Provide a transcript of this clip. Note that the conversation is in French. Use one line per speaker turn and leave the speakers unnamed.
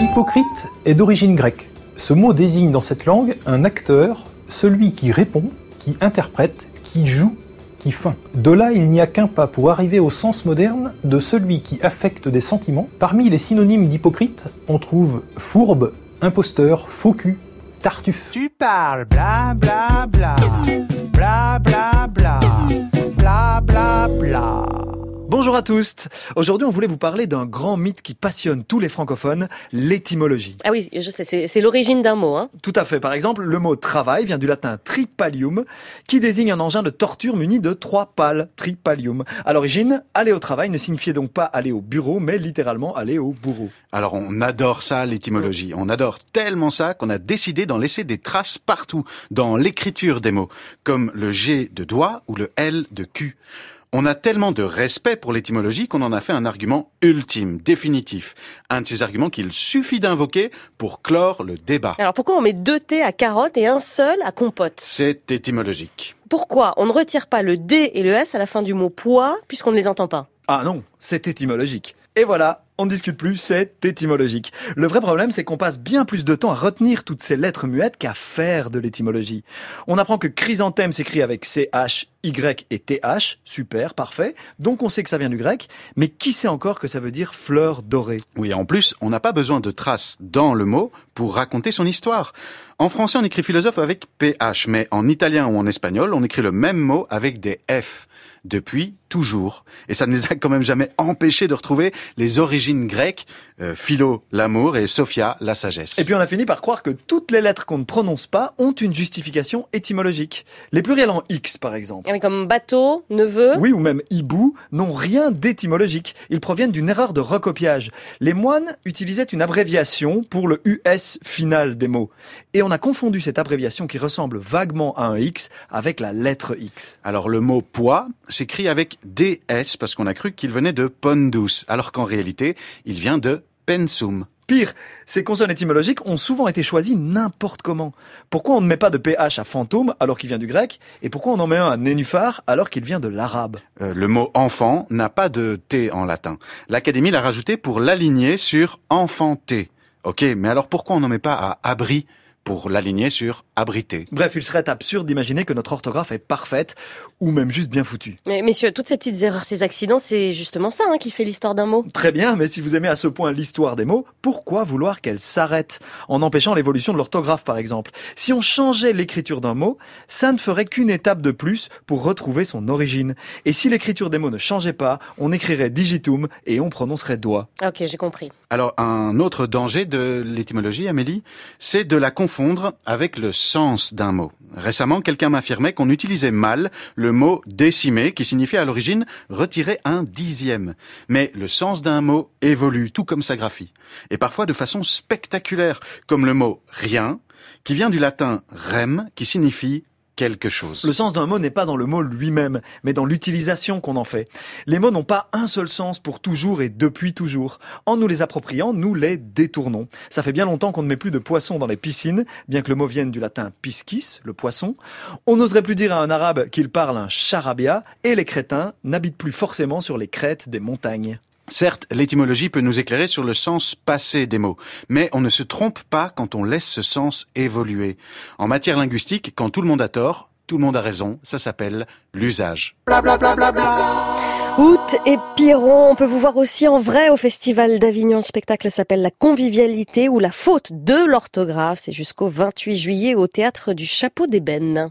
Hypocrite est d'origine grecque. Ce mot désigne dans cette langue un acteur, celui qui répond, qui interprète, qui joue, qui feint. De là, il n'y a qu'un pas pour arriver au sens moderne de celui qui affecte des sentiments. Parmi les synonymes d'hypocrite, on trouve fourbe, imposteur, faux cul, tartuffe.
Tu parles bla bla bla, bla bla bla. Bonjour à tous. Aujourd'hui, on voulait vous parler d'un grand mythe qui passionne tous les francophones, l'étymologie.
Ah oui, je sais, c'est, l'origine d'un mot. Hein.
Tout à fait. Par exemple, le mot travail vient du latin tripalium, qui désigne un engin de torture muni de trois pales, tripalium. À l'origine, aller au travail ne signifiait donc pas aller au bureau, mais littéralement aller au bourreau.
Alors on adore ça, l'étymologie. On adore tellement ça qu'on a décidé d'en laisser des traces partout, dans l'écriture des mots, comme le G de doigt ou le L de cul. On a tellement de respect pour l'étymologie qu'on en a fait un argument ultime, définitif. Un de ces arguments qu'il suffit d'invoquer pour clore le débat.
Alors pourquoi on met deux T à carotte et un seul à compote
C'est étymologique.
Pourquoi on ne retire pas le D et le S à la fin du mot poids puisqu'on ne les entend pas?
Ah non, c'est étymologique. Et voilà, on ne discute plus, c'est étymologique. Le vrai problème, c'est qu'on passe bien plus de temps à retenir toutes ces lettres muettes qu'à faire de l'étymologie. On apprend que chrysanthème s'écrit avec CH, Y et TH, super, parfait, donc on sait que ça vient du grec, mais qui sait encore que ça veut dire fleur dorée?
Oui, en plus, on n'a pas besoin de traces dans le mot pour raconter son histoire. En français, on écrit philosophe avec PH, mais en italien ou en espagnol, on écrit le même mot avec des F depuis toujours. Et ça ne les a quand même jamais empêchés de retrouver les origines grecques, euh, Philo, l'amour, et Sophia, la sagesse.
Et puis on a fini par croire que toutes les lettres qu'on ne prononce pas ont une justification étymologique. Les pluriels en X, par exemple.
Ah oui, Comme bateau, neveu.
Oui, ou même hibou, n'ont rien d'étymologique. Ils proviennent d'une erreur de recopiage. Les moines utilisaient une abréviation pour le US final des mots. Et on a confondu cette abréviation qui ressemble vaguement à un X avec la lettre X.
Alors le mot poids s'écrit avec DS parce qu'on a cru qu'il venait de pondus, alors qu'en réalité, il vient de pensum.
Pire, ces consonnes étymologiques ont souvent été choisies n'importe comment. Pourquoi on ne met pas de PH à fantôme alors qu'il vient du grec Et pourquoi on en met un à nénuphar alors qu'il vient de l'arabe?
Euh, le mot enfant n'a pas de T en latin. L'Académie l'a rajouté pour l'aligner sur enfanté. Ok, mais alors pourquoi on n'en met pas à abri? Pour l'aligner sur abrité
Bref, il serait absurde d'imaginer que notre orthographe est parfaite ou même juste bien foutue.
Mais messieurs, toutes ces petites erreurs, ces accidents, c'est justement ça hein, qui fait l'histoire d'un mot.
Très bien, mais si vous aimez à ce point l'histoire des mots, pourquoi vouloir qu'elle s'arrête En empêchant l'évolution de l'orthographe, par exemple? Si on changeait l'écriture d'un mot, ça ne ferait qu'une étape de plus pour retrouver son origine. Et si l'écriture des mots ne changeait pas, on écrirait digitum et on prononcerait doigt.
Ok, j'ai compris.
Alors un autre danger de l'étymologie, Amélie, c'est de la confondre avec le sens d'un mot. Récemment, quelqu'un m'affirmait qu'on utilisait mal le mot décimer, qui signifiait à l'origine retirer un dixième. Mais le sens d'un mot évolue, tout comme sa graphie. Et parfois de façon spectaculaire, comme le mot rien, qui vient du latin rem, qui signifie
Le sens d'un mot n'est pas dans le mot lui-même, mais dans l'utilisation qu'on en fait. Les mots n'ont pas un seul sens pour toujours et depuis toujours. En nous les appropriant, nous les détournons. Ça fait bien longtemps qu'on ne met plus de poissons dans les piscines, bien que le mot vienne du latin piscis, le poisson. On n'oserait plus dire à un arabe qu'il parle un charabia, et les crétins n'habitent plus forcément sur les crêtes des montagnes.
Certes, l'étymologie peut nous éclairer sur le sens passé des mots, mais on ne se trompe pas quand on laisse ce sens évoluer. En matière linguistique, quand tout le monde a tort, tout le monde a raison, ça s'appelle l'usage.
Août et Piron, on peut vous voir aussi en vrai au Festival d'Avignon. Le spectacle s'appelle La convivialité ou la faute de l'orthographe. C'est jusqu'au 28 juillet au théâtre du Chapeau d'Ébène.